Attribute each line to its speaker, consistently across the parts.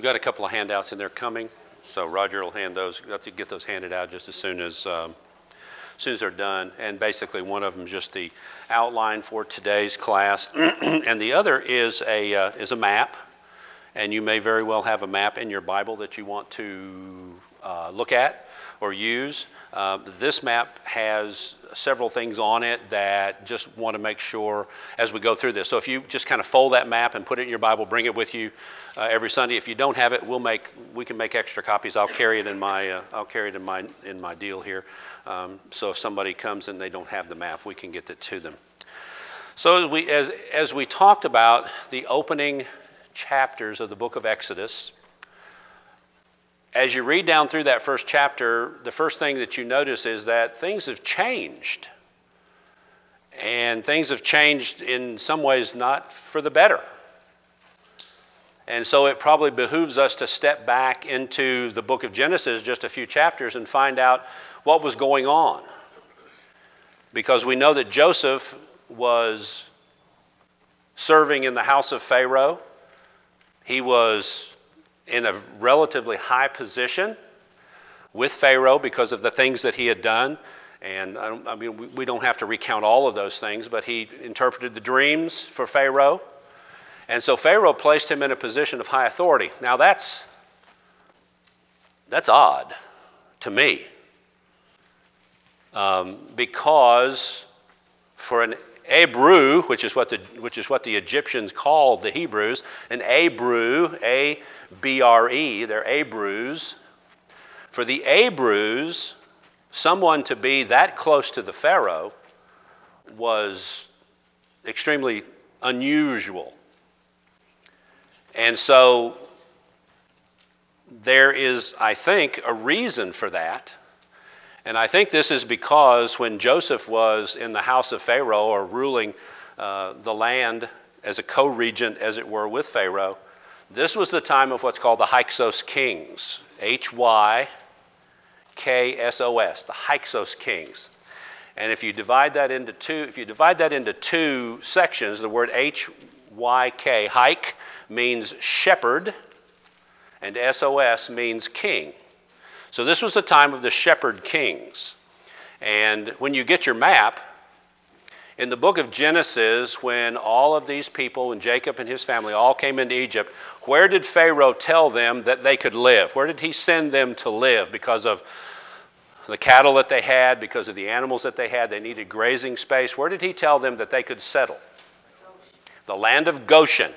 Speaker 1: we've got a couple of handouts and they're coming. So Roger will hand those, to get those handed out just as soon as, um, as soon as they're done. And basically, one of them is just the outline for today's class, and the other is a uh, is a map. And you may very well have a map in your Bible that you want to uh, look at or use. Uh, this map has several things on it that just want to make sure as we go through this. So if you just kind of fold that map and put it in your Bible, bring it with you uh, every Sunday. If you don't have it, we'll make we can make extra copies. I'll carry it in my uh, I'll carry it in my in my deal here. Um, so if somebody comes and they don't have the map, we can get it to them. So as we as as we talked about the opening chapters of the book of Exodus as you read down through that first chapter, the first thing that you notice is that things have changed. And things have changed in some ways not for the better. And so it probably behooves us to step back into the book of Genesis just a few chapters and find out what was going on. Because we know that Joseph was serving in the house of Pharaoh. He was in a relatively high position with Pharaoh because of the things that he had done. And I, I mean, we don't have to recount all of those things, but he interpreted the dreams for Pharaoh. And so Pharaoh placed him in a position of high authority. Now that's that's odd to me, um, because for an Abru, which is what the which is what the Egyptians called the Hebrews, an Abru, a B R E, they're Abrus. For the Abrus, someone to be that close to the Pharaoh was extremely unusual. And so there is, I think, a reason for that. And I think this is because when Joseph was in the house of Pharaoh or ruling uh, the land as a co regent, as it were, with Pharaoh, this was the time of what's called the Hyksos kings, H Y K S O S, the Hyksos kings. And if you divide that into two, if you divide that into two sections, the word H Y K, hike means shepherd, and S O S means king. So this was the time of the shepherd kings. And when you get your map, in the book of Genesis, when all of these people, when Jacob and his family all came into Egypt, where did Pharaoh tell them that they could live? Where did he send them to live? Because of the cattle that they had, because of the animals that they had, they needed grazing space. Where did he tell them that they could settle? The land of Goshen.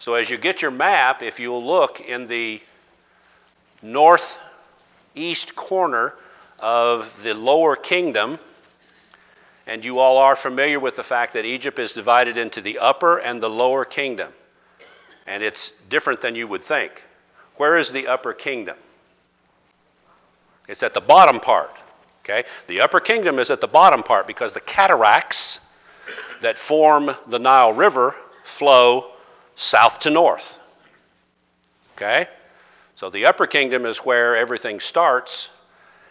Speaker 1: So as you get your map, if you'll look in the northeast corner of the lower kingdom, and you all are familiar with the fact that Egypt is divided into the upper and the lower kingdom. And it's different than you would think. Where is the upper kingdom? It's at the bottom part. Okay? The upper kingdom is at the bottom part because the cataracts that form the Nile River flow south to north. Okay? So the upper kingdom is where everything starts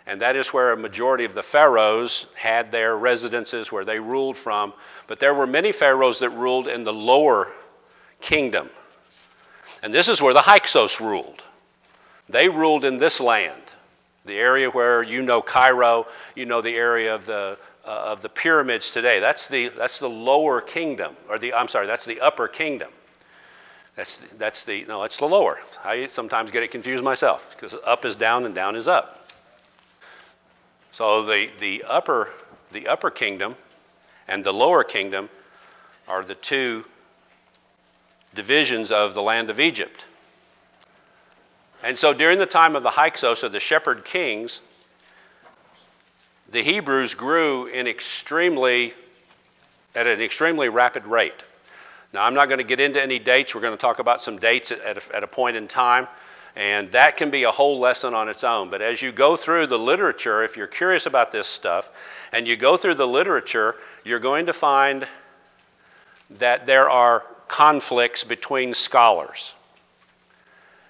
Speaker 1: and that is where a majority of the pharaohs had their residences, where they ruled from. But there were many pharaohs that ruled in the lower kingdom. And this is where the Hyksos ruled. They ruled in this land, the area where you know Cairo, you know the area of the uh, of the pyramids today. That's the that's the lower kingdom, or the I'm sorry, that's the upper kingdom. That's that's the no, it's the lower. I sometimes get it confused myself because up is down and down is up. So the, the, upper, the upper kingdom and the lower kingdom are the two divisions of the land of Egypt. And so during the time of the Hyksos, or the shepherd kings, the Hebrews grew in extremely, at an extremely rapid rate. Now, I'm not going to get into any dates. We're going to talk about some dates at a, at a point in time. And that can be a whole lesson on its own. But as you go through the literature, if you're curious about this stuff, and you go through the literature, you're going to find that there are conflicts between scholars.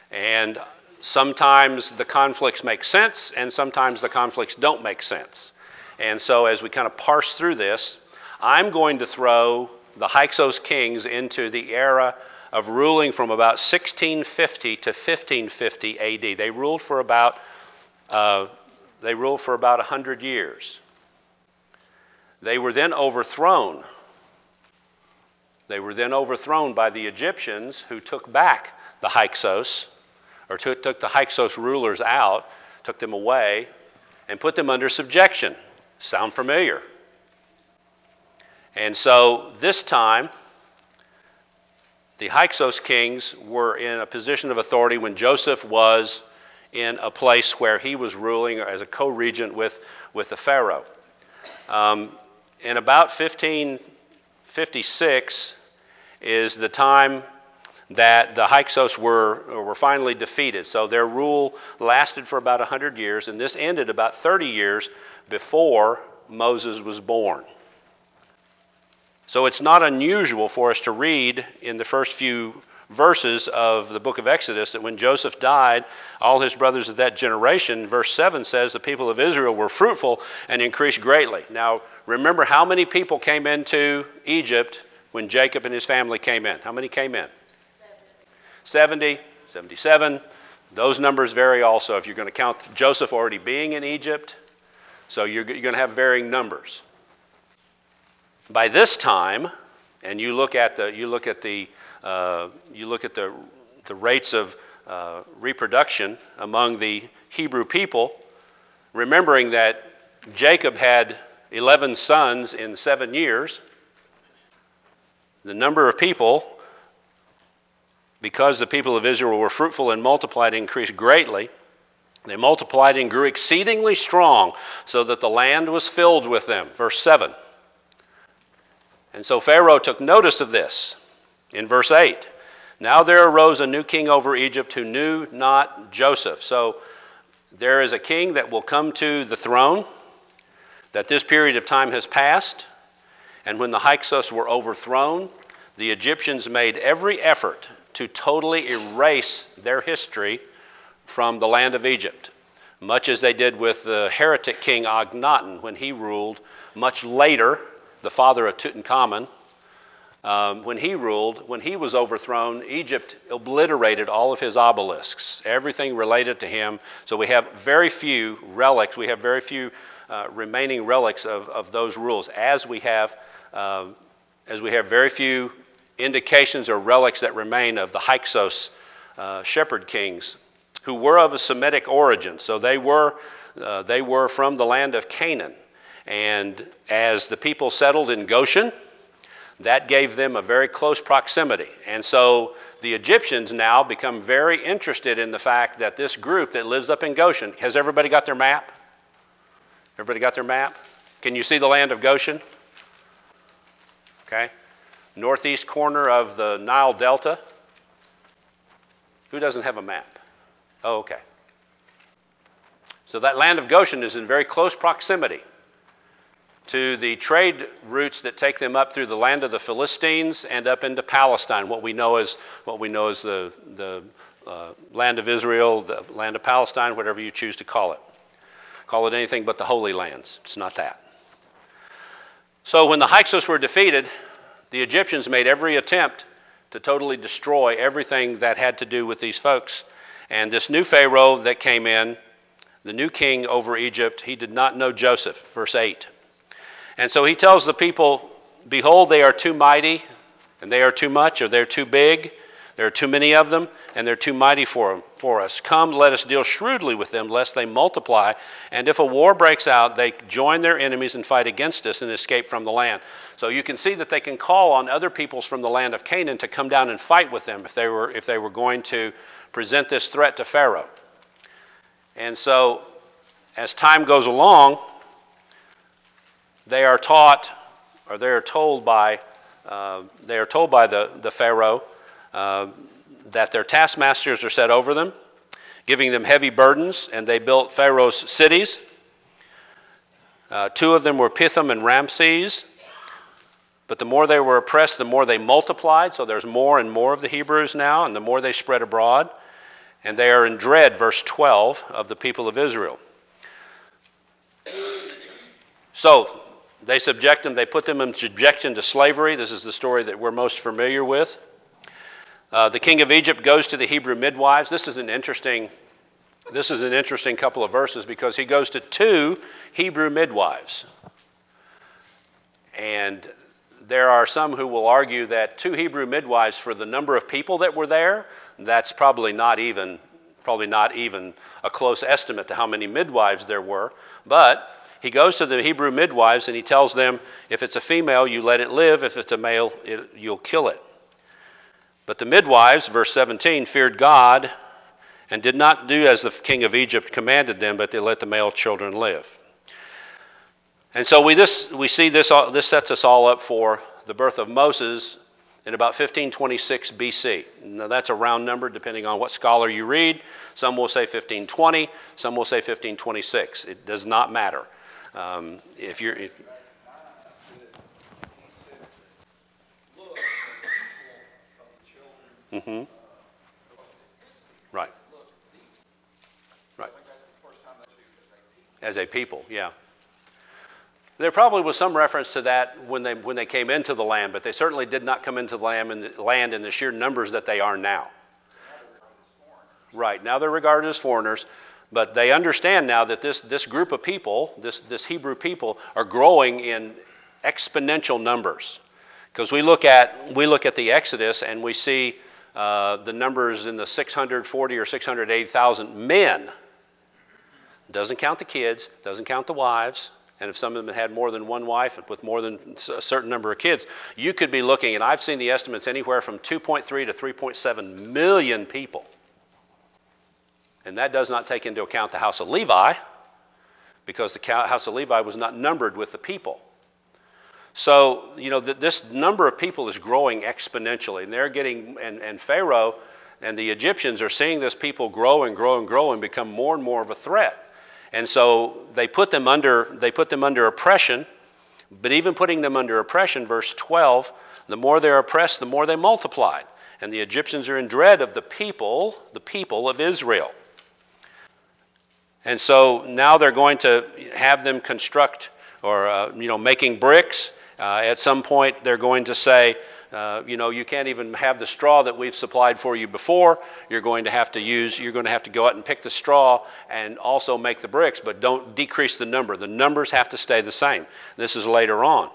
Speaker 1: And sometimes the conflicts make sense, and sometimes the conflicts don't make sense. And so, as we kind of parse through this, I'm going to throw the Hyksos kings into the era of ruling from about 1650 to 1550 AD. They ruled for about uh, they ruled for about 100 years. They were then overthrown. They were then overthrown by the Egyptians who took back the Hyksos, or took, took the Hyksos rulers out, took them away, and put them under subjection. Sound familiar? And so this time, the Hyksos kings were in a position of authority when Joseph was in a place where he was ruling as a co regent with, with the Pharaoh. Um, in about 1556 is the time that the Hyksos were, were finally defeated. So their rule lasted for about 100 years, and this ended about 30 years before Moses was born. So it's not unusual for us to read in the first few verses of the book of Exodus that when Joseph died, all his brothers of that generation, verse 7 says, the people of Israel were fruitful and increased greatly. Now, remember how many people came into Egypt when Jacob and his family came in? How many came in? 70, 77. Those numbers vary also if you're going to count Joseph already being in Egypt. So you're, you're going to have varying numbers. By this time, and you look at the, you look at the uh, you look at the, the rates of uh, reproduction among the Hebrew people, remembering that Jacob had 11 sons in seven years, the number of people, because the people of Israel were fruitful and multiplied, increased greatly. They multiplied and grew exceedingly strong, so that the land was filled with them. Verse 7. And so Pharaoh took notice of this in verse 8. Now there arose a new king over Egypt who knew not Joseph. So there is a king that will come to the throne, that this period of time has passed. And when the Hyksos were overthrown, the Egyptians made every effort to totally erase their history from the land of Egypt, much as they did with the heretic king Akhenaten when he ruled much later, the father of Tutankhamun, um, when he ruled, when he was overthrown, Egypt obliterated all of his obelisks, everything related to him. So we have very few relics, we have very few uh, remaining relics of, of those rules, as we have, uh, as we have very few indications or relics that remain of the Hyksos uh, shepherd kings, who were of a Semitic origin. So they were, uh, they were from the land of Canaan. And as the people settled in Goshen, that gave them a very close proximity. And so the Egyptians now become very interested in the fact that this group that lives up in Goshen has everybody got their map? Everybody got their map? Can you see the land of Goshen? Okay. Northeast corner of the Nile Delta. Who doesn't have a map? Oh, okay. So that land of Goshen is in very close proximity to the trade routes that take them up through the land of the Philistines and up into Palestine, what we know as what we know as the, the uh, land of Israel, the land of Palestine, whatever you choose to call it. Call it anything but the Holy Lands. It's not that. So when the Hyksos were defeated, the Egyptians made every attempt to totally destroy everything that had to do with these folks. And this new Pharaoh that came in, the new king over Egypt, he did not know Joseph. Verse 8. And so he tells the people, Behold, they are too mighty, and they are too much, or they're too big. There are too many of them, and they're too mighty for, for us. Come, let us deal shrewdly with them, lest they multiply. And if a war breaks out, they join their enemies and fight against us and escape from the land. So you can see that they can call on other peoples from the land of Canaan to come down and fight with them if they were, if they were going to present this threat to Pharaoh. And so, as time goes along, they are taught or they are told by, uh, they are told by the, the Pharaoh uh, that their taskmasters are set over them, giving them heavy burdens, and they built Pharaoh's cities. Uh, two of them were Pithom and Ramses. But the more they were oppressed, the more they multiplied. So there's more and more of the Hebrews now, and the more they spread abroad. And they are in dread, verse 12, of the people of Israel. So they subject them, they put them in subjection to slavery. This is the story that we're most familiar with. Uh, the king of Egypt goes to the Hebrew midwives. This is an interesting. This is an interesting couple of verses because he goes to two Hebrew midwives. And there are some who will argue that two Hebrew midwives for the number of people that were there, that's probably not even probably not even a close estimate to how many midwives there were. But he goes to the Hebrew midwives and he tells them, if it's a female, you let it live. If it's a male, it, you'll kill it. But the midwives, verse 17, feared God and did not do as the king of Egypt commanded them, but they let the male children live. And so we, this, we see this, this sets us all up for the birth of Moses in about 1526 BC. Now, that's a round number depending on what scholar you read. Some will say 1520, some will say 1526. It does not matter. Um, if you're. If, mm-hmm. Right. Right. As a people, yeah. There probably was some reference to that when they, when they came into the land, but they certainly did not come into the land in the, land in the sheer numbers that they are now. Right. Now they're regarded as foreigners, but they understand now that this, this group of people, this, this Hebrew people, are growing in exponential numbers. Because we look at we look at the Exodus and we see uh, the numbers in the 640 or 680,000 men. Doesn't count the kids, doesn't count the wives, and if some of them had more than one wife with more than a certain number of kids, you could be looking, and I've seen the estimates anywhere from 2.3 to 3.7 million people. And that does not take into account the house of Levi, because the house of Levi was not numbered with the people. So, you know, this number of people is growing exponentially. And they're getting, and, and Pharaoh and the Egyptians are seeing this people grow and grow and grow and become more and more of a threat. And so they put them under they put them under oppression, but even putting them under oppression, verse 12, the more they're oppressed, the more they multiplied. And the Egyptians are in dread of the people, the people of Israel. And so now they're going to have them construct or uh, you know making bricks. Uh, at some point, they're going to say, uh, you know, you can't even have the straw that we've supplied for you before. You're going to have to use, you're going to have to go out and pick the straw and also make the bricks, but don't decrease the number. The numbers have to stay the same. This is later on.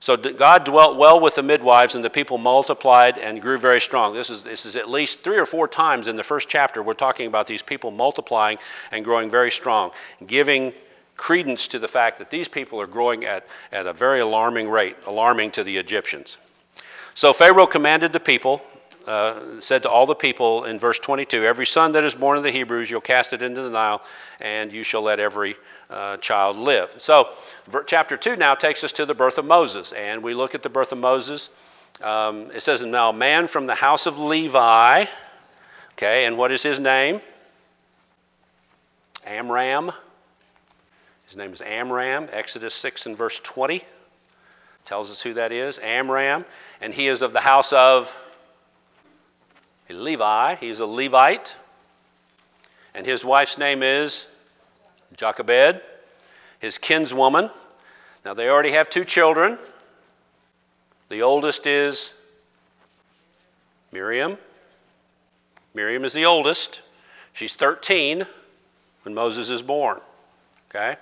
Speaker 1: So God dwelt well with the midwives, and the people multiplied and grew very strong. This is, this is at least three or four times in the first chapter. We're talking about these people multiplying and growing very strong, giving credence to the fact that these people are growing at, at a very alarming rate, alarming to the Egyptians. So Pharaoh commanded the people, uh, said to all the people in verse 22 Every son that is born of the Hebrews, you'll cast it into the Nile, and you shall let every uh, child live. So, chapter 2 now takes us to the birth of Moses, and we look at the birth of Moses. Um, it says, Now, a man from the house of Levi, okay, and what is his name? Amram. His name is Amram, Exodus 6 and verse 20 tells us who that is Amram, and he is of the house of Levi. He's a Levite, and his wife's name is Jochebed, his kinswoman. Now they already have two children. The oldest is Miriam. Miriam is the oldest. She's 13 when Moses is born. Okay?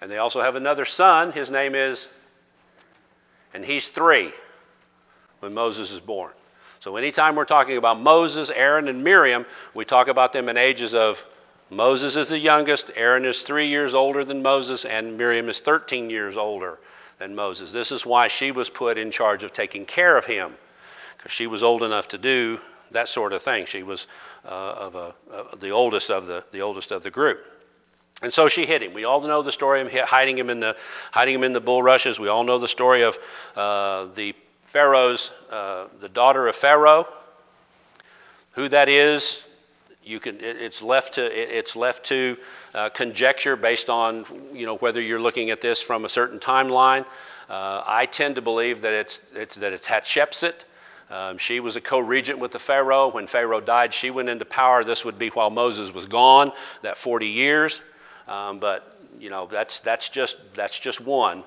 Speaker 1: And they also have another son. His name is and he's three when Moses is born. So anytime we're talking about Moses, Aaron, and Miriam, we talk about them in ages of Moses is the youngest, Aaron is three years older than Moses, and Miriam is 13 years older than Moses. This is why she was put in charge of taking care of him, because she was old enough to do that sort of thing. She was uh, of a, uh, the oldest of the, the oldest of the group. And so she hid him. We all know the story of hiding him in the hiding him in the bulrushes. We all know the story of uh, the Pharaoh's, uh, the daughter of Pharaoh. Who that is, you can. It, it's left to. It, it's left to uh, conjecture based on you know whether you're looking at this from a certain timeline. Uh, I tend to believe that it's, it's that it's Hatshepsut. Um, she was a co-regent with the Pharaoh. When Pharaoh died, she went into power. This would be while Moses was gone, that 40 years. Um, but you know that's that's just that's just one.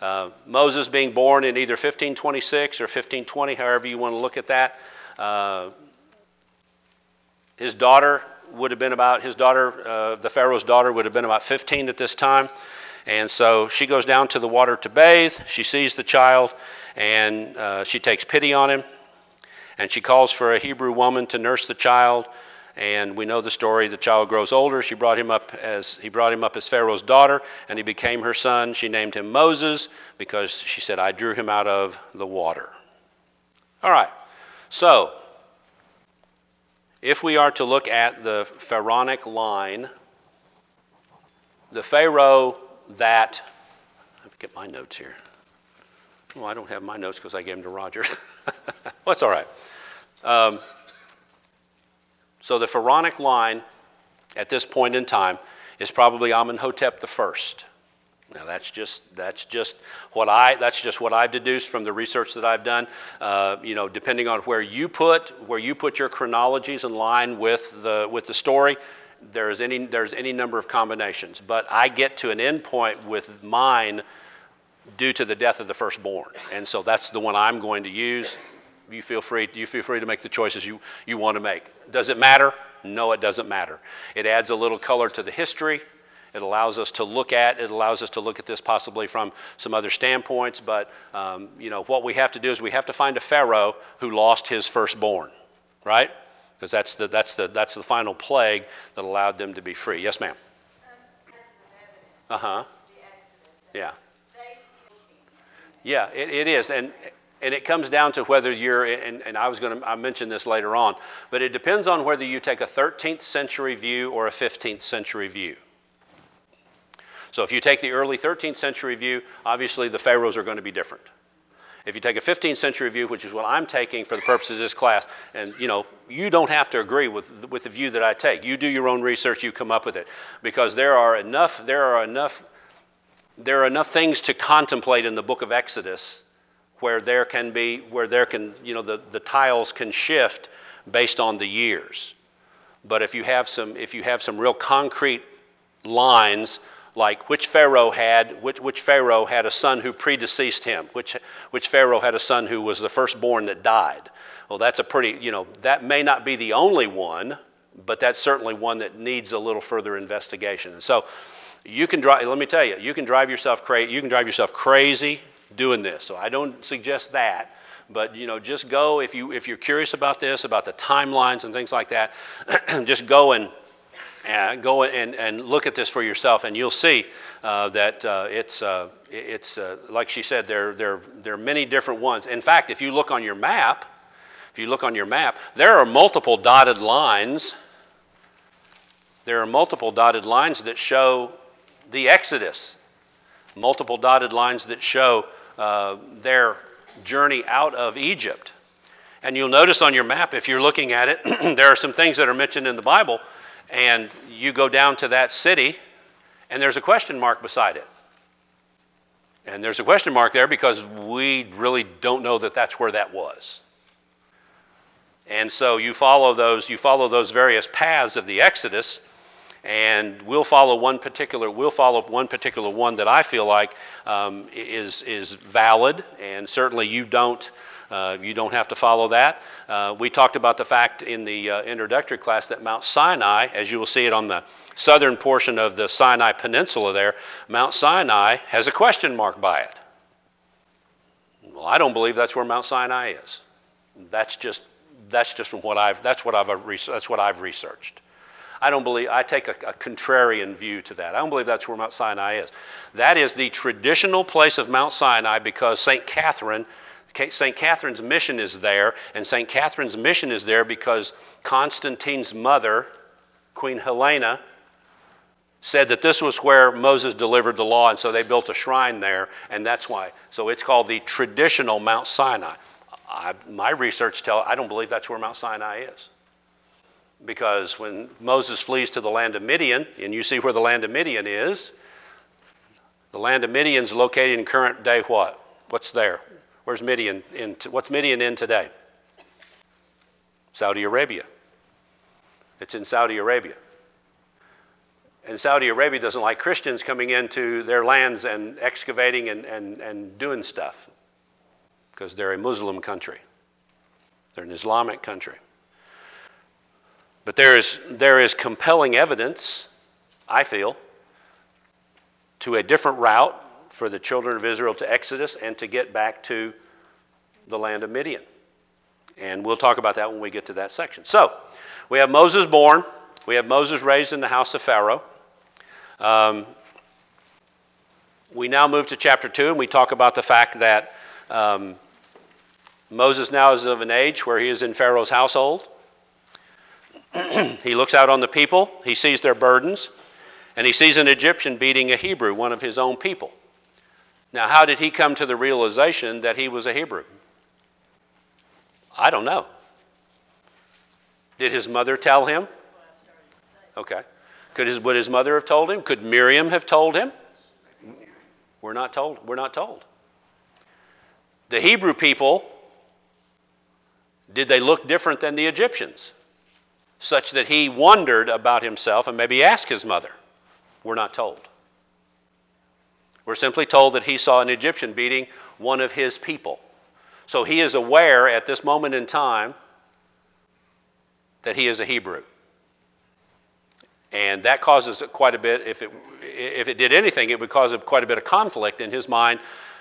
Speaker 1: Uh, Moses being born in either 1526 or 1520, however you want to look at that. Uh, his daughter would have been about, his daughter, uh, the Pharaoh's daughter, would have been about 15 at this time. And so she goes down to the water to bathe. She sees the child and uh, she takes pity on him. And she calls for a Hebrew woman to nurse the child. And we know the story. The child grows older. She brought him up as he brought him up as Pharaoh's daughter, and he became her son. She named him Moses because she said, "I drew him out of the water." All right. So, if we are to look at the pharaonic line, the Pharaoh that to get my notes here. Well, I don't have my notes because I gave them to Roger. well, that's all right. Um, so the pharaonic line at this point in time is probably Amenhotep the first. Now that's just that's just what I that's just what I've deduced from the research that I've done. Uh, you know, depending on where you put where you put your chronologies in line with the with the story, there's any there's any number of combinations. But I get to an end point with mine due to the death of the firstborn, and so that's the one I'm going to use. You feel free you feel free to make the choices you you want to make. Does it matter? No, it doesn't matter. It adds a little color to the history. It allows us to look at it allows us to look at this possibly from some other standpoints. But um, you know what we have to do is we have to find a pharaoh who lost his firstborn, right? Because that's the that's the that's the final plague that allowed them to be free. Yes, ma'am. Uh huh. Yeah. Yeah, it, it is, and and it comes down to whether you're and, and I was going to I mention this later on, but it depends on whether you take a 13th century view or a 15th century view. So if you take the early 13th century view, obviously the pharaohs are going to be different. If you take a 15th century view, which is what I'm taking for the purposes of this class, and you know, you don't have to agree with with the view that I take. You do your own research, you come up with it, because there are enough there are enough there are enough things to contemplate in the book of Exodus where there can be where there can you know the, the tiles can shift based on the years. But if you have some if you have some real concrete lines like which Pharaoh had which, which Pharaoh had a son who predeceased him, which which Pharaoh had a son who was the firstborn that died. Well, that's a pretty you know that may not be the only one, but that's certainly one that needs a little further investigation. And so you can drive. Let me tell you, you can drive yourself crazy. You can drive yourself crazy doing this. So I don't suggest that. But you know, just go if you if you're curious about this, about the timelines and things like that. just go and go and, and look at this for yourself, and you'll see uh, that uh, it's, uh, it's uh, like she said, there, there, there are many different ones. In fact, if you look on your map, if you look on your map, there are multiple dotted lines. There are multiple dotted lines that show the Exodus, multiple dotted lines that show uh, their journey out of Egypt. And you'll notice on your map, if you're looking at it, there are some things that are mentioned in the Bible and you go down to that city, and there's a question mark beside it. And there's a question mark there because we really don't know that that's where that was. And so you follow those, you follow those various paths of the Exodus, and we'll follow one particular, we'll follow one particular one that I feel like um, is is valid, and certainly you don't uh, you don't have to follow that. Uh, we talked about the fact in the uh, introductory class that Mount Sinai, as you will see it on the southern portion of the Sinai Peninsula there, Mount Sinai has a question mark by it. Well, I don't believe that's where Mount Sinai is. That's just that's just from what I've that's what I've that's what I've researched. I don't believe I take a, a, contrarian view to that. I don't believe that's where Mount Sinai is. That is the traditional place of Mount Sinai because St. Catherine St. Catherine's mission is there, and St. Catherine's mission is there because Constantine's mother, Queen Helena, said that this was where Moses delivered the law, and so they built a shrine there, and that's why. So it's called the traditional Mount Sinai. I, my research tells I don't believe that's where Mount Sinai is. Because when Moses flees to the land of Midian, and you see where the land of Midian is, the land of Midian is located in current day what? What's there? Where's Midian in? What's Midian in today? Saudi Arabia. It's in Saudi Arabia. And Saudi Arabia doesn't like Christians coming into their lands and excavating and, and, and doing stuff because they're a Muslim country. They're an Islamic country. But there is, there is compelling evidence, I feel, to a different route for the children of Israel to Exodus and to get back to the land of Midian. And we'll talk about that when we get to that section. So, we have Moses born. We have Moses raised in the house of Pharaoh. Um, we now move to chapter 2, and we talk about the fact that um, Moses now is of an age where he is in Pharaoh's household. he looks out on the people, he sees their burdens, and he sees an Egyptian beating a Hebrew, one of his own people. Now, how did he come to the realization that he was a Hebrew? I don't know. Did his mother tell him? Okay. Could his, would his mother have told him? Could Miriam have told him? We're not told. We're not told. The Hebrew people, did they look different than the Egyptians? Such that he wondered about himself and maybe asked his mother. We're not told. We're simply told that he saw an Egyptian beating one of his people. So he is aware at this moment in time that he is a Hebrew. And that causes quite a bit, if it, if it did anything, it would cause quite a bit of conflict in his mind.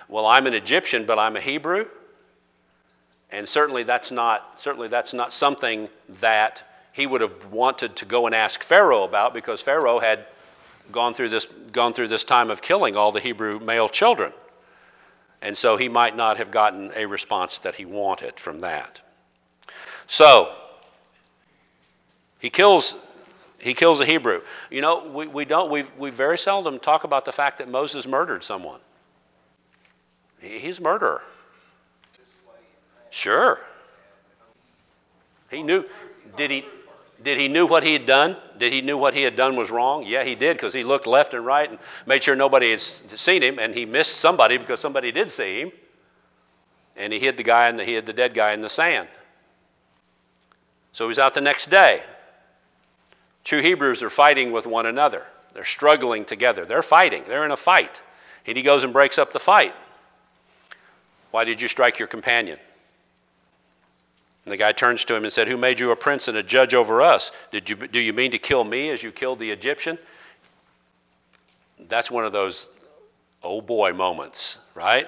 Speaker 1: Well, I'm an Egyptian, but I'm a Hebrew. And certainly that's not, certainly that's not something that he would have wanted to go and ask Pharaoh about because Pharaoh had gone through this, gone through this time of killing all the Hebrew male children. And so he might not have gotten a response that he wanted from that. So, he kills he kills a Hebrew. You know, we, we don't we we very seldom talk about the fact that Moses murdered someone. He, he's a murderer. Sure. He knew. Did he did he knew what he had done? Did he knew what he had done was wrong? Yeah, he did because he looked left and right and made sure nobody had seen him, and he missed somebody because somebody did see him, and he hid the guy and he hid the dead guy in the sand. So he's out the next day. Two Hebrews are fighting with one another. They're struggling together. They're fighting. They're in a fight. And he goes and breaks up the fight. Why did you strike your companion? And the guy turns to him and said, Who made you a prince and a judge over us? Did you, do you mean to kill me as you killed the Egyptian? That's one of those oh boy moments, right?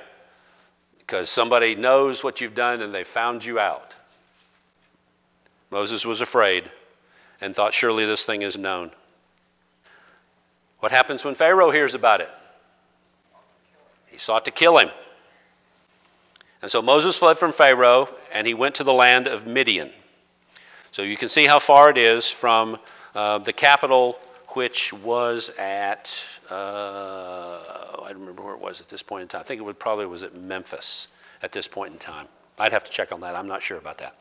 Speaker 1: Because somebody knows what you've done and they found you out. Moses was afraid and thought, Surely this thing is known. What happens when Pharaoh hears about it? He sought to kill him. And so Moses fled from Pharaoh and he went to the land of Midian. So you can see how far it is from uh, the capital, which was at, uh, I don't remember where it was at this point in time. I think it would, probably was at Memphis at this point in time. I'd have to check on that. I'm not sure about that.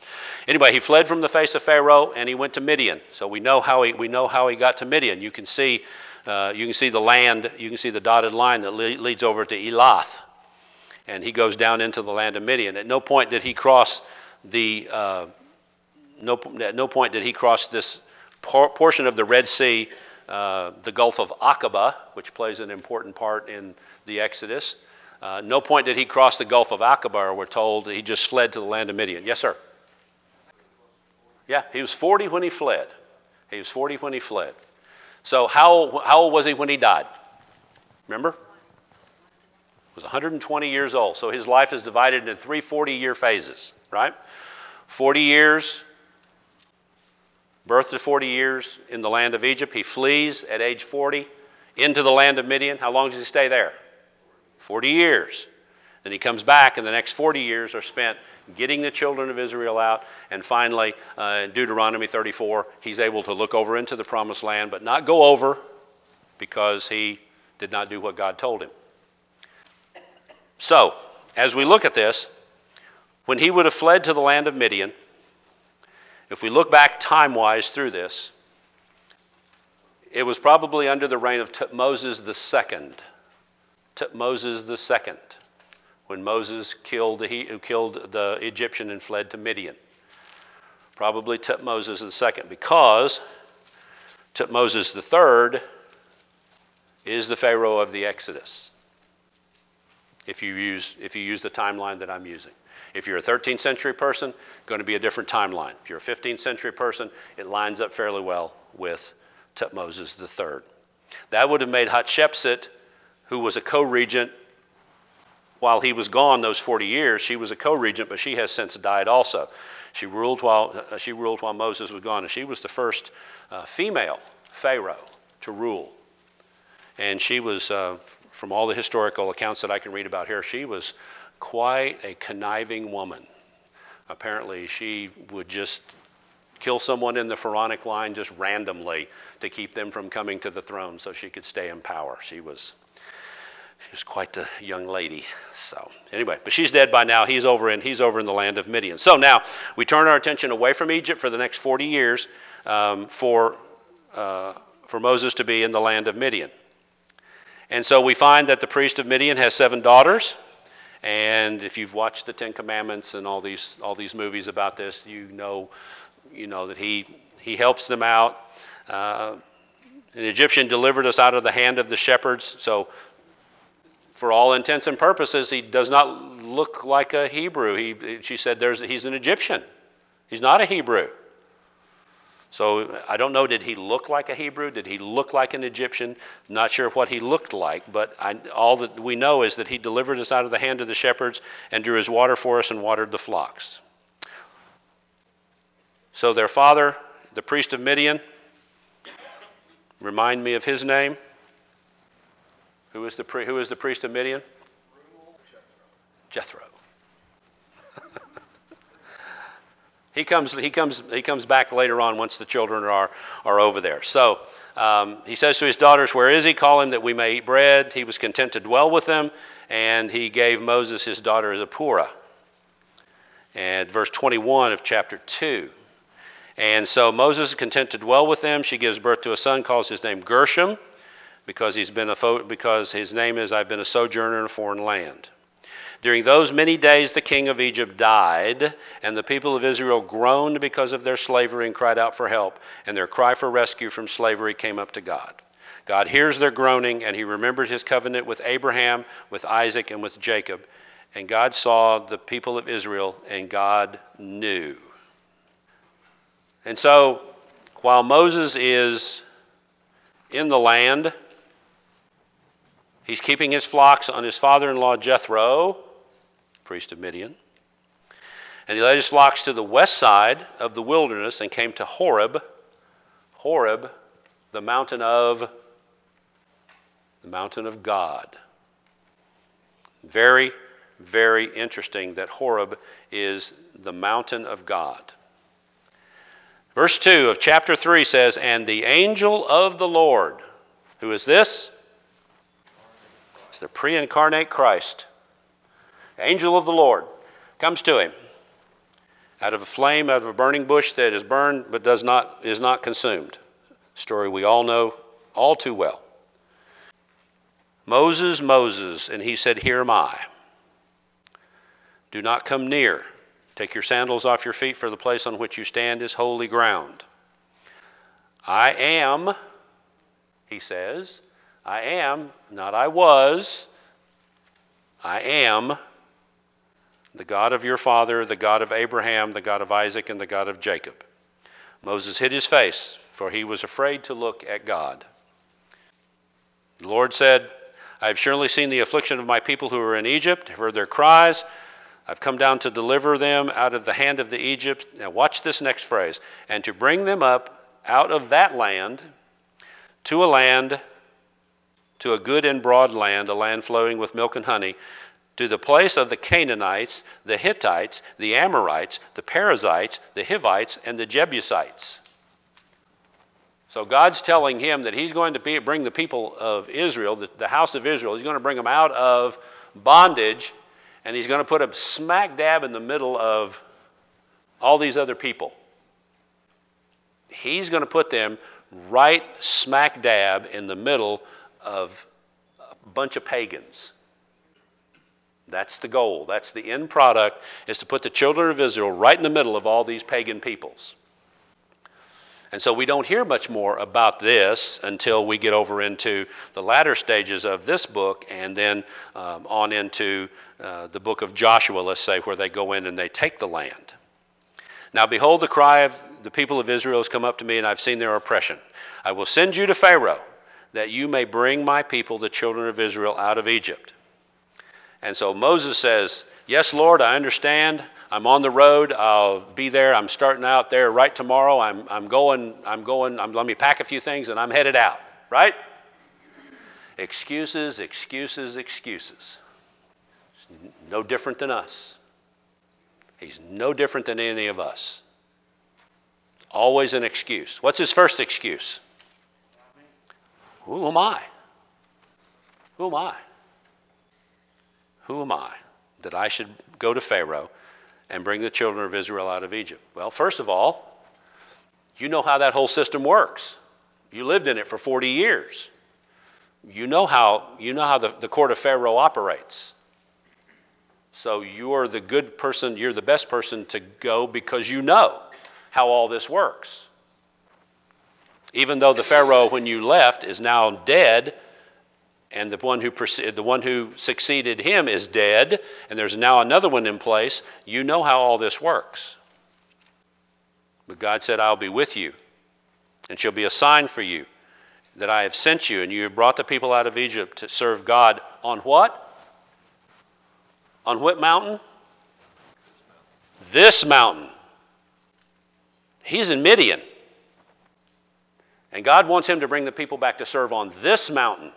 Speaker 1: Anyway, he fled from the face of Pharaoh and he went to Midian. So we know how he, we know how he got to Midian. You can see, uh, you can see the land, you can see the dotted line that le- leads over to Elath and he goes down into the land of Midian. At no point did he cross the uh, no, at no point did he cross this por- portion of the Red Sea, uh, the Gulf of Aqaba, which plays an important part in the Exodus. Uh, no point did he cross the Gulf of Aqaba, we're told. He just fled to the land of Midian. Yes, sir. Yeah, he was 40 when he fled. He was 40 when he fled. So how, how old was he when he died? Remember? Was 120 years old. So his life is divided into three 40 year phases, right? 40 years, birth to 40 years in the land of Egypt. He flees at age 40 into the land of Midian. How long does he stay there? 40 years. Then he comes back, and the next 40 years are spent getting the children of Israel out. And finally, uh, in Deuteronomy 34, he's able to look over into the promised land, but not go over because he did not do what God told him. So, as we look at this, when he would have fled to the land of Midian, if we look back time wise through this, it was probably under the reign of second. Moses the second, when Moses killed the, killed the Egyptian and fled to Midian. Probably the second, because the third is the Pharaoh of the Exodus. If you use, if you use the timeline that I'm using. If you're a 13th century person, going to be a different timeline. If you're a 15th century person, it lines up fairly well with Tutmosis III. That would have made Hatshepsut, who was a co-regent while he was gone those 40 years, she was a co-regent, but she has since died also. She ruled while uh, she ruled while Moses was gone, and she was the first uh, female pharaoh to rule. And she was, uh, from all the historical accounts that I can read about her, she was quite a conniving woman. Apparently, she would just kill someone in the pharaonic line just randomly to keep them from coming to the throne so she could stay in power. She was she was quite a young lady. So anyway, but she's dead by now. He's over in he's over in the land of Midian. So now we turn our attention away from Egypt for the next 40 years um, for uh, for Moses to be in the land of Midian. And so we find that the priest of Midian has seven daughters. And if you've watched the Ten Commandments and all these all these movies about this, you know you know that he he helps them out. Uh, an Egyptian delivered us out of the hand of the shepherds. So for all intents and purposes, he does not look like a Hebrew. He, she said there's, he's an Egyptian. He's not a Hebrew. So I don't know, did he look like a Hebrew? Did he look like an Egyptian? Not sure what he looked like, but I, all that we know is that he delivered us out of the hand of the shepherds and drew his water for us and watered the flocks. So their father, the priest of Midian, remind me of his name. Who is the, pri- who is the priest of Midian? Jethro. He comes, he, comes, he comes back later on once the children are, are over there. So um, he says to his daughters, Where is he? Call him that we may eat bread. He was content to dwell with them, and he gave Moses his daughter Zipporah. And verse 21 of chapter 2. And so Moses is content to dwell with them. She gives birth to a son, calls his name Gershom because he's been a fo- because his name is I've been a sojourner in a foreign land. During those many days the king of Egypt died, and the people of Israel groaned because of their slavery and cried out for help, and their cry for rescue from slavery came up to God. God hears their groaning, and he remembered his covenant with Abraham, with Isaac, and with Jacob. And God saw the people of Israel, and God knew. And so, while Moses is in the land, He's keeping his flocks on his father in law Jethro, priest of Midian. And he led his flocks to the west side of the wilderness and came to Horeb. Horeb, the mountain of the mountain of God. Very, very interesting that Horeb is the mountain of God. Verse 2 of chapter 3 says, And the angel of the Lord, who is this? It's the pre incarnate Christ. Angel of the Lord comes to him out of a flame, out of a burning bush that is burned but does not, is not consumed. Story we all know all too well. Moses, Moses, and he said, Here am I. Do not come near. Take your sandals off your feet, for the place on which you stand is holy ground. I am, he says, I am, not I was, I am the God of your father, the God of Abraham, the God of Isaac, and the God of Jacob. Moses hid his face, for he was afraid to look at God. The Lord said, I have surely seen the affliction of my people who are in Egypt, heard their cries. I've come down to deliver them out of the hand of the Egypt. Now, watch this next phrase and to bring them up out of that land to a land to a good and broad land, a land flowing with milk and honey, to the place of the Canaanites, the Hittites, the Amorites, the Perizzites, the Hivites, and the Jebusites. So God's telling him that he's going to be, bring the people of Israel, the, the house of Israel, he's going to bring them out of bondage, and he's going to put them smack dab in the middle of all these other people. He's going to put them right smack dab in the middle of a bunch of pagans. That's the goal. That's the end product, is to put the children of Israel right in the middle of all these pagan peoples. And so we don't hear much more about this until we get over into the latter stages of this book and then um, on into uh, the book of Joshua, let's say, where they go in and they take the land. Now, behold, the cry of the people of Israel has come up to me, and I've seen their oppression. I will send you to Pharaoh, that you may bring my people, the children of Israel, out of Egypt. And so Moses says, Yes, Lord, I understand. I'm on the road. I'll be there. I'm starting out there right tomorrow. I'm, I'm going, I'm going, I'm, let me pack a few things and I'm headed out, right? Excuses, excuses, excuses. It's no different than us. He's no different than any of us. Always an excuse. What's his first excuse? Who am I? Who am I? Who am I that I should go to Pharaoh and bring the children of Israel out of Egypt? Well, first of all, you know how that whole system works. You lived in it for 40 years. You know how, you know how the, the court of Pharaoh operates. So you're the good person, you're the best person to go because you know how all this works. Even though the Pharaoh, when you left, is now dead, and the one who the one who succeeded him is dead, and there's now another one in place. You know how all this works. But God said, "I'll be with you, and shall be a sign for you that I have sent you, and you have brought the people out of Egypt to serve God on what? On what mountain? This mountain. He's in Midian. And God wants him to bring the people back to serve on this mountain.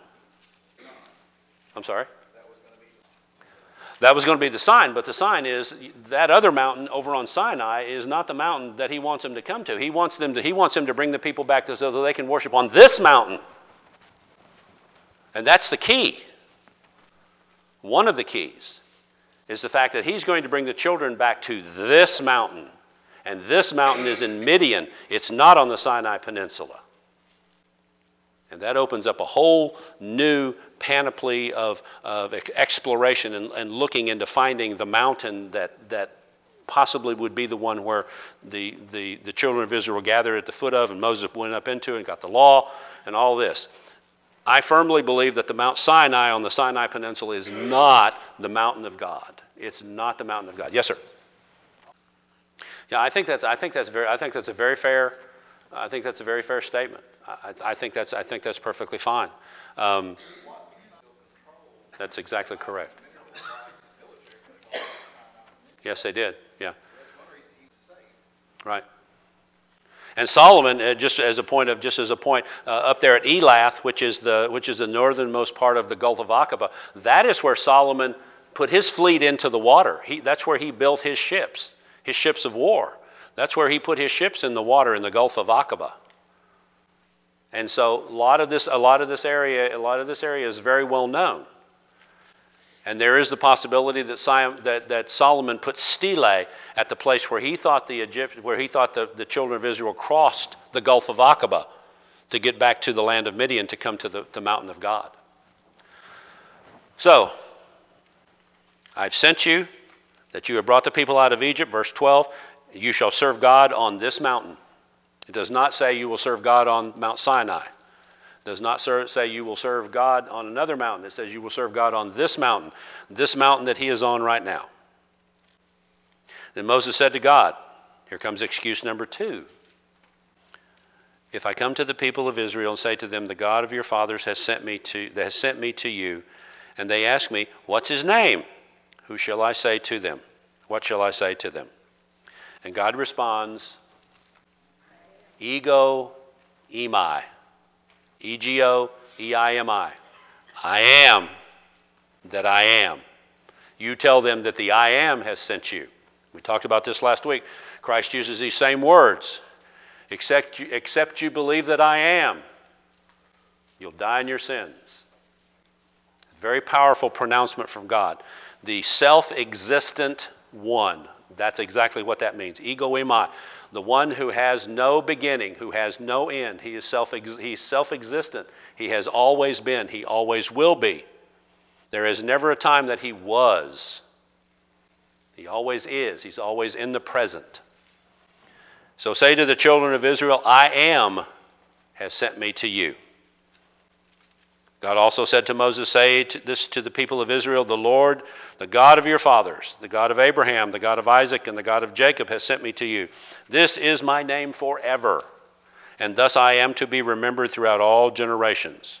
Speaker 1: I'm sorry? That was going to be the sign, but the sign is that other mountain over on Sinai is not the mountain that he wants them to come to. He wants them to he wants them to bring the people back to so that they can worship on this mountain. And that's the key. One of the keys is the fact that he's going to bring the children back to this mountain. And this mountain is in Midian. It's not on the Sinai Peninsula. And that opens up a whole new panoply of, of exploration and, and looking into finding the mountain that, that possibly would be the one where the, the, the children of Israel gathered at the foot of, and Moses went up into and got the law and all this. I firmly believe that the Mount Sinai on the Sinai Peninsula is not the mountain of God. It's not the mountain of God. Yes, sir. Yeah, I think that's I think that's very I think that's a very fair I think that's a very fair statement. I, I think that's I think that's perfectly fine. Um, that's exactly correct. Yes, they did. Yeah. Right. And Solomon, uh, just as a point of just as a point, uh, up there at Elath, which is the which is the northernmost part of the Gulf of Aqaba, that is where Solomon put his fleet into the water. He, that's where he built his ships, his ships of war. That's where he put his ships in the water in the Gulf of Aqaba. And so a lot of this, a lot of this area, a lot of this area is very well known. And there is the possibility that, that, that Solomon put stelae at the place where he thought the Egypt, where he thought the, the children of Israel crossed the Gulf of Aqaba to get back to the land of Midian to come to the, the mountain of God. So, I've sent you that you have brought the people out of Egypt, verse 12. You shall serve God on this mountain. It does not say you will serve God on Mount Sinai. It does not say you will serve God on another mountain. It says you will serve God on this mountain, this mountain that he is on right now. Then Moses said to God, Here comes excuse number two. If I come to the people of Israel and say to them, The God of your fathers has sent me to has sent me to you, and they ask me, What's his name? Who shall I say to them? What shall I say to them? And God responds, Ego eimi. E G O E I am that I am. You tell them that the I am has sent you. We talked about this last week. Christ uses these same words. Except you, except you believe that I am, you'll die in your sins. Very powerful pronouncement from God. The self existent one. That's exactly what that means. Ego eimi the one who has no beginning, who has no end. He is self he's self-existent. He has always been, he always will be. There is never a time that he was. He always is. He's always in the present. So say to the children of Israel, I am has sent me to you. God also said to Moses, Say this to the people of Israel, The Lord, the God of your fathers, the God of Abraham, the God of Isaac, and the God of Jacob, has sent me to you. This is my name forever, and thus I am to be remembered throughout all generations.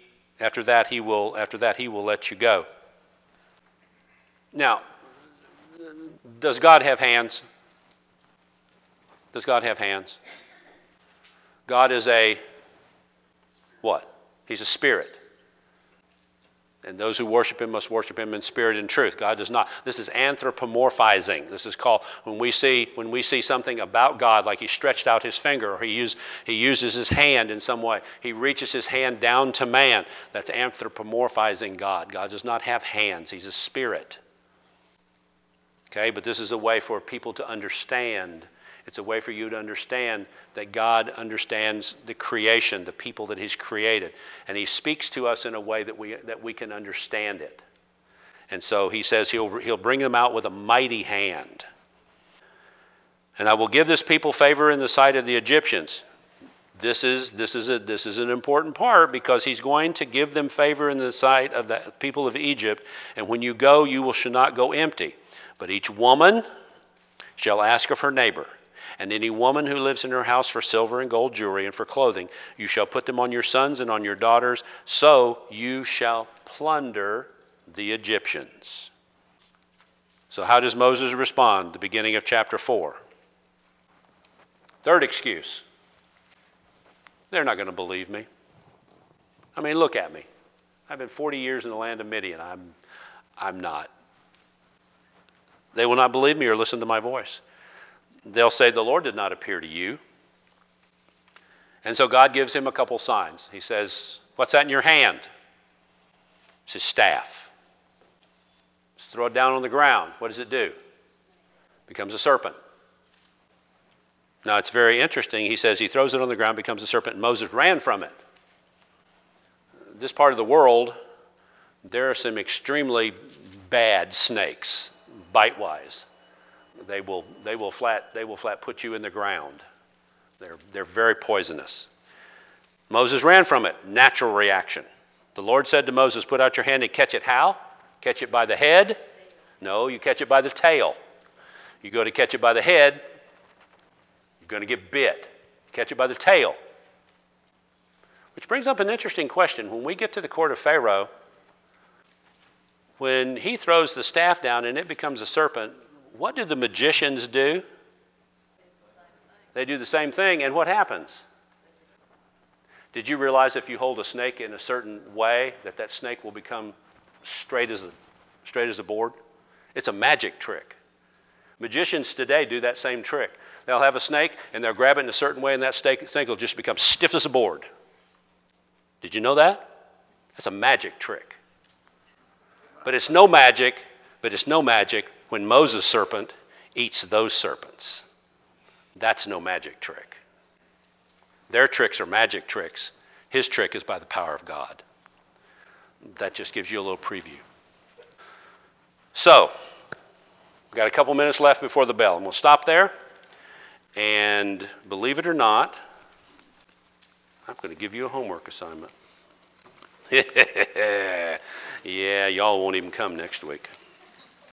Speaker 1: after that, he will, after that, he will let you go. Now, does God have hands? Does God have hands? God is a what? He's a spirit. And those who worship him must worship him in spirit and truth. God does not. This is anthropomorphizing. This is called when we see when we see something about God, like he stretched out his finger, or he use, he uses his hand in some way. He reaches his hand down to man. That's anthropomorphizing God. God does not have hands. He's a spirit. Okay, but this is a way for people to understand it's a way for you to understand that God understands the creation, the people that He's created. And He speaks to us in a way that we, that we can understand it. And so He says he'll, he'll bring them out with a mighty hand. And I will give this people favor in the sight of the Egyptians. This is, this, is a, this is an important part because he's going to give them favor in the sight of the people of Egypt. And when you go, you will, should not go empty. But each woman shall ask of her neighbor, and any woman who lives in her house for silver and gold jewelry and for clothing, you shall put them on your sons and on your daughters, so you shall plunder the Egyptians. So, how does Moses respond? The beginning of chapter 4. Third excuse they're not going to believe me. I mean, look at me. I've been 40 years in the land of Midian. I'm, I'm not. They will not believe me or listen to my voice they'll say, The Lord did not appear to you. And so God gives him a couple signs. He says, What's that in your hand? It's his staff. Just throw it down on the ground. What does it do? It becomes a serpent. Now it's very interesting. He says he throws it on the ground, becomes a serpent, and Moses ran from it. This part of the world, there are some extremely bad snakes, bite wise they will, they will, flat, they will flat put you in the ground. They're, they're very poisonous. Moses ran from it. Natural reaction. The Lord said to Moses, Put out your hand and catch it how? Catch it by the head? No, you catch it by the tail. You go to catch it by the head, you're going to get bit. Catch it by the tail. Which brings up an interesting question. When we get to the court of Pharaoh, when he throws the staff down and it becomes a serpent, what do the magicians do? They do the same thing, and what happens? Did you realize if you hold a snake in a certain way that that snake will become straight as a, straight as a board? It's a magic trick. Magicians today do that same trick. They'll have a snake and they'll grab it in a certain way, and that snake, snake will just become stiff as a board. Did you know that? That's a magic trick. But it's no magic, but it's no magic when Moses' serpent eats those serpents. That's no magic trick. Their tricks are magic tricks. His trick is by the power of God. That just gives you a little preview. So, we've got a couple minutes left before the bell, and we'll stop there. And believe it or not, I'm going to give you a homework assignment. yeah, y'all won't even come next week.